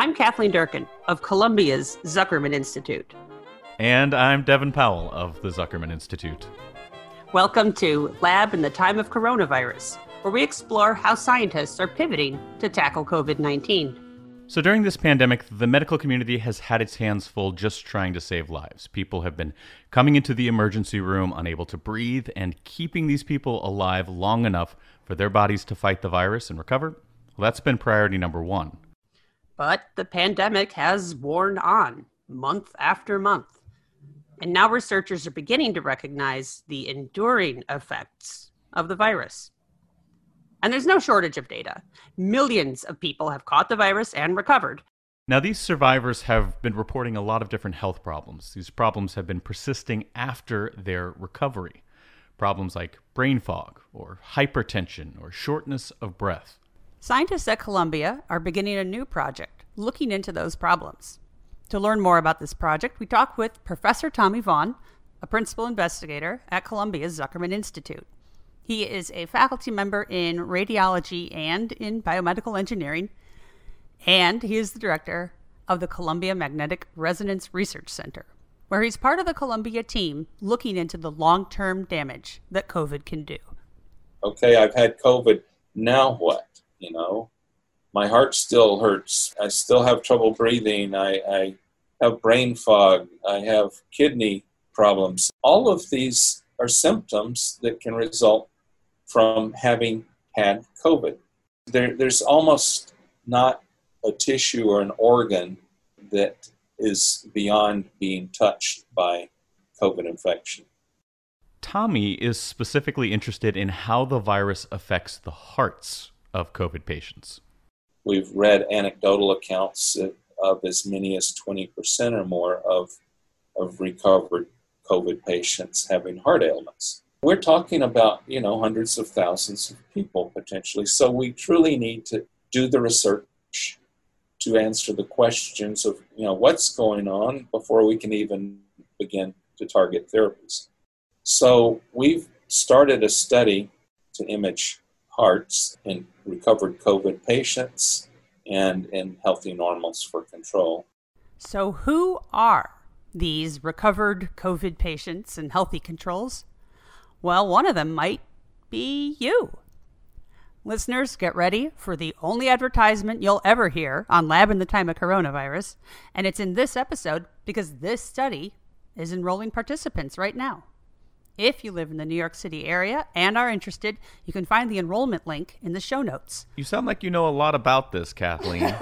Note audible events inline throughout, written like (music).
I'm Kathleen Durkin of Columbia's Zuckerman Institute. And I'm Devin Powell of the Zuckerman Institute. Welcome to Lab in the Time of Coronavirus, where we explore how scientists are pivoting to tackle COVID 19. So, during this pandemic, the medical community has had its hands full just trying to save lives. People have been coming into the emergency room unable to breathe, and keeping these people alive long enough for their bodies to fight the virus and recover. Well, that's been priority number one. But the pandemic has worn on month after month. And now researchers are beginning to recognize the enduring effects of the virus. And there's no shortage of data. Millions of people have caught the virus and recovered. Now, these survivors have been reporting a lot of different health problems. These problems have been persisting after their recovery. Problems like brain fog, or hypertension, or shortness of breath. Scientists at Columbia are beginning a new project looking into those problems. To learn more about this project, we talk with Professor Tommy Vaughan, a principal investigator at Columbia's Zuckerman Institute. He is a faculty member in radiology and in biomedical engineering, and he is the director of the Columbia Magnetic Resonance Research Center, where he's part of the Columbia team looking into the long term damage that COVID can do. Okay, I've had COVID. Now what? You know, my heart still hurts. I still have trouble breathing. I, I have brain fog. I have kidney problems. All of these are symptoms that can result from having had COVID. There, there's almost not a tissue or an organ that is beyond being touched by COVID infection. Tommy is specifically interested in how the virus affects the hearts of COVID patients. We've read anecdotal accounts of as many as 20% or more of, of recovered COVID patients having heart ailments. We're talking about, you know, hundreds of thousands of people potentially. So we truly need to do the research to answer the questions of, you know, what's going on before we can even begin to target therapies. So we've started a study to image hearts in recovered COVID patients and in healthy normals for control. So, who are these recovered COVID patients and healthy controls? Well, one of them might be you. Listeners, get ready for the only advertisement you'll ever hear on Lab in the Time of Coronavirus. And it's in this episode because this study is enrolling participants right now. If you live in the New York City area and are interested, you can find the enrollment link in the show notes. You sound like you know a lot about this, Kathleen. (laughs)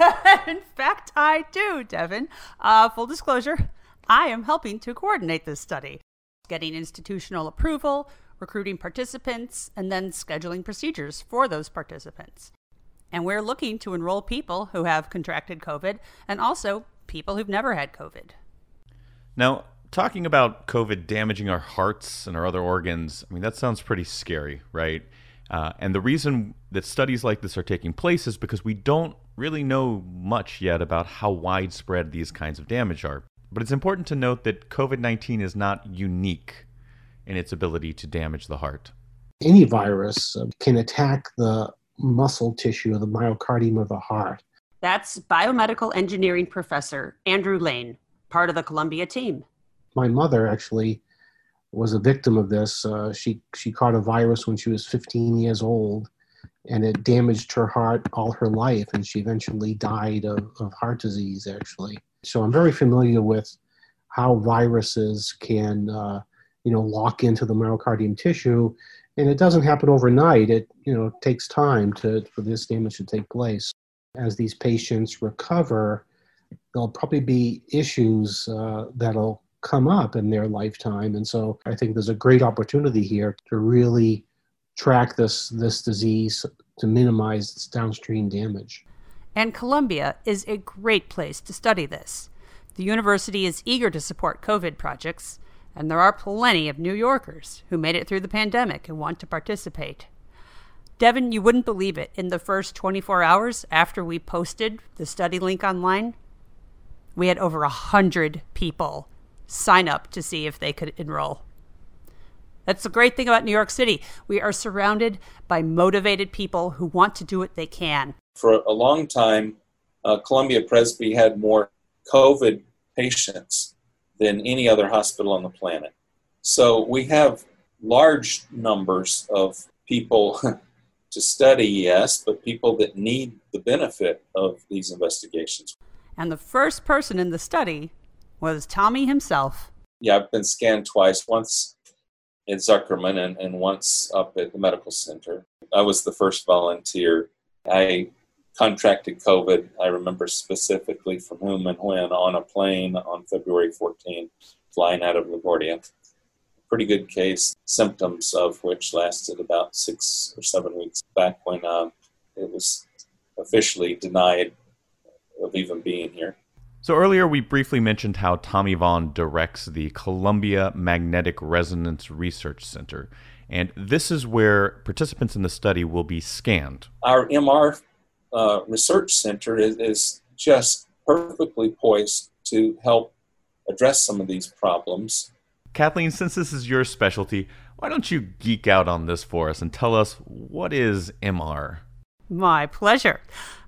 in fact, I do, Devin. Uh, full disclosure, I am helping to coordinate this study, getting institutional approval, recruiting participants, and then scheduling procedures for those participants. And we're looking to enroll people who have contracted COVID and also people who've never had COVID. Now, talking about COVID damaging our hearts and our other organs, I mean, that sounds pretty scary, right? Uh, and the reason that studies like this are taking place is because we don't really know much yet about how widespread these kinds of damage are. But it's important to note that COVID 19 is not unique in its ability to damage the heart. Any virus uh, can attack the muscle tissue of the myocardium of the heart. That's biomedical engineering professor Andrew Laine, part of the Columbia team my mother actually was a victim of this. Uh, she she caught a virus when she was 15 years old, and it damaged her heart all her life, and she eventually died of, of heart disease. Actually, so I'm very familiar with how viruses can uh, you know lock into the myocardium tissue, and it doesn't happen overnight. It you know takes time to for this damage to take place. As these patients recover, there'll probably be issues uh, that'll come up in their lifetime. And so I think there's a great opportunity here to really track this, this disease to minimize its downstream damage. And Columbia is a great place to study this. The university is eager to support COVID projects, and there are plenty of New Yorkers who made it through the pandemic and want to participate. Devin, you wouldn't believe it. In the first 24 hours after we posted the study link online, we had over a 100 people sign up to see if they could enroll. That's the great thing about New York City. We are surrounded by motivated people who want to do what they can. For a long time, uh, Columbia Presby had more COVID patients than any other hospital on the planet. So we have large numbers of people (laughs) to study, yes, but people that need the benefit of these investigations. And the first person in the study was Tommy himself. Yeah, I've been scanned twice, once at Zuckerman and, and once up at the medical center. I was the first volunteer. I contracted COVID, I remember specifically from whom and when, on a plane on February 14, flying out of LaGuardia. Pretty good case, symptoms of which lasted about six or seven weeks back when uh, it was officially denied of even being here. So earlier we briefly mentioned how Tommy Vaughan directs the Columbia Magnetic Resonance Research Center. And this is where participants in the study will be scanned. Our MR uh, Research Center is, is just perfectly poised to help address some of these problems. Kathleen, since this is your specialty, why don't you geek out on this for us and tell us what is MR? My pleasure.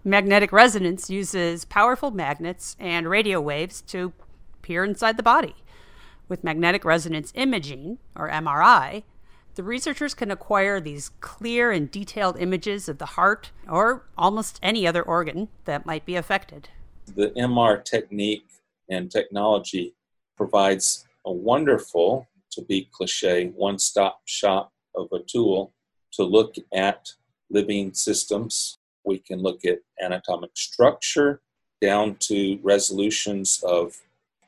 Magnetic resonance uses powerful magnets and radio waves to peer inside the body. With magnetic resonance imaging, or MRI, the researchers can acquire these clear and detailed images of the heart or almost any other organ that might be affected. The MR technique and technology provides a wonderful, to be cliche, one stop shop of a tool to look at living systems. We can look at anatomic structure down to resolutions of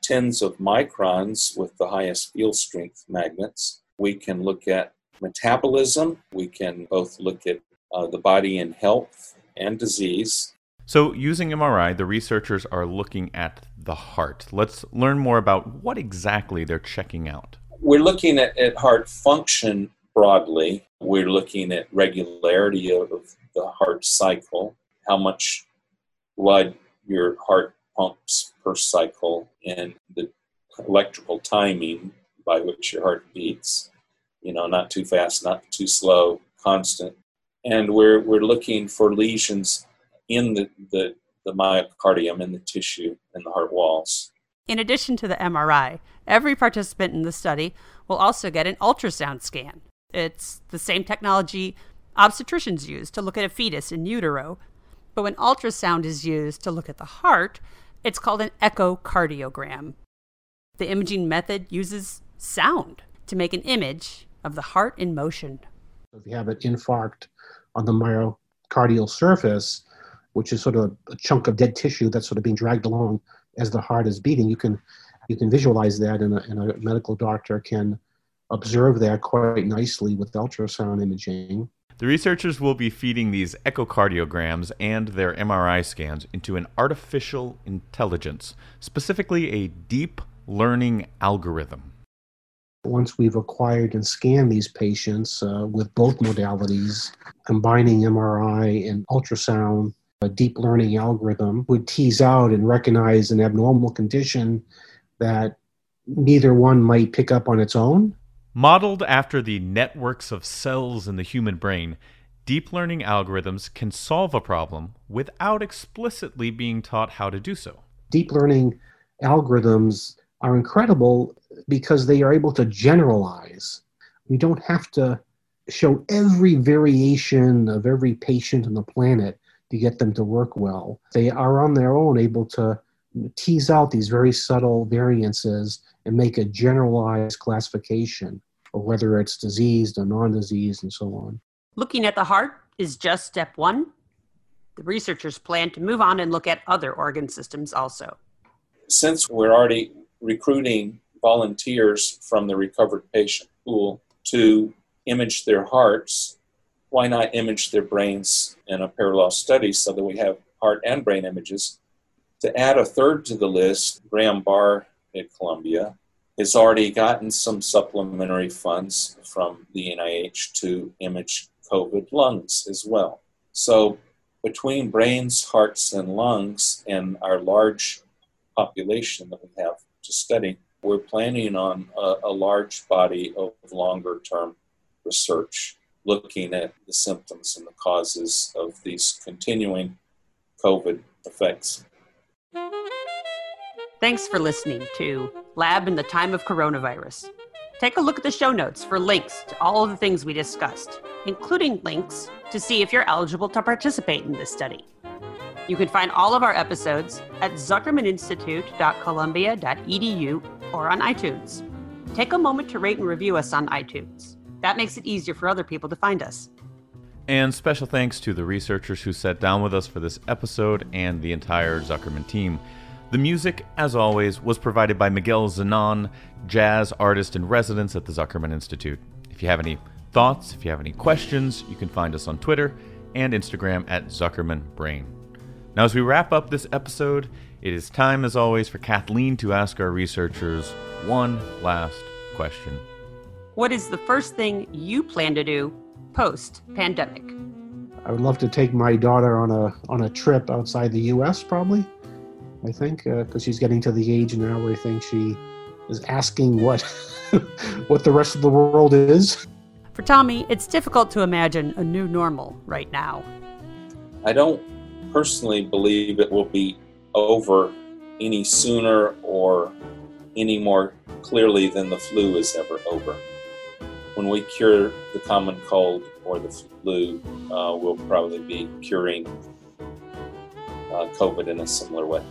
tens of microns with the highest field strength magnets. We can look at metabolism. We can both look at uh, the body in health and disease. So, using MRI, the researchers are looking at the heart. Let's learn more about what exactly they're checking out. We're looking at, at heart function broadly. We're looking at regularity of, the heart cycle, how much blood your heart pumps per cycle, and the electrical timing by which your heart beats. You know, not too fast, not too slow, constant. And we're, we're looking for lesions in the, the, the myocardium, in the tissue, in the heart walls. In addition to the MRI, every participant in the study will also get an ultrasound scan. It's the same technology obstetricians use to look at a fetus in utero, but when ultrasound is used to look at the heart, it's called an echocardiogram. The imaging method uses sound to make an image of the heart in motion. If you have an infarct on the myocardial surface, which is sort of a chunk of dead tissue that's sort of being dragged along as the heart is beating, you can you can visualize that, and a, and a medical doctor can observe that quite nicely with ultrasound imaging. The researchers will be feeding these echocardiograms and their MRI scans into an artificial intelligence, specifically a deep learning algorithm. Once we've acquired and scanned these patients uh, with both modalities, combining MRI and ultrasound, a deep learning algorithm would tease out and recognize an abnormal condition that neither one might pick up on its own Modeled after the networks of cells in the human brain, deep learning algorithms can solve a problem without explicitly being taught how to do so. Deep learning algorithms are incredible because they are able to generalize. We don't have to show every variation of every patient on the planet to get them to work well. They are on their own able to tease out these very subtle variances and make a generalized classification of whether it's diseased or non-diseased and so on. Looking at the heart is just step one. The researchers plan to move on and look at other organ systems also. Since we're already recruiting volunteers from the recovered patient pool to image their hearts, why not image their brains in a parallel study so that we have heart and brain images? To add a third to the list, Graham Barr at Columbia has already gotten some supplementary funds from the NIH to image COVID lungs as well. So, between brains, hearts, and lungs, and our large population that we have to study, we're planning on a, a large body of longer term research looking at the symptoms and the causes of these continuing COVID effects. Thanks for listening to Lab in the Time of Coronavirus. Take a look at the show notes for links to all of the things we discussed, including links to see if you're eligible to participate in this study. You can find all of our episodes at zuckermaninstitute.columbia.edu or on iTunes. Take a moment to rate and review us on iTunes. That makes it easier for other people to find us. And special thanks to the researchers who sat down with us for this episode and the entire Zuckerman team. The music, as always, was provided by Miguel Zenón, jazz artist in residence at the Zuckerman Institute. If you have any thoughts, if you have any questions, you can find us on Twitter and Instagram at Zuckerman Brain. Now, as we wrap up this episode, it is time, as always, for Kathleen to ask our researchers one last question. What is the first thing you plan to do post pandemic? I would love to take my daughter on a on a trip outside the U.S. Probably, I think, because uh, she's getting to the age now where I think she is asking what (laughs) what the rest of the world is. For Tommy, it's difficult to imagine a new normal right now. I don't personally believe it will be over any sooner or any more clearly than the flu is ever over. When we cure the common cold or the flu, uh, we'll probably be curing uh, COVID in a similar way.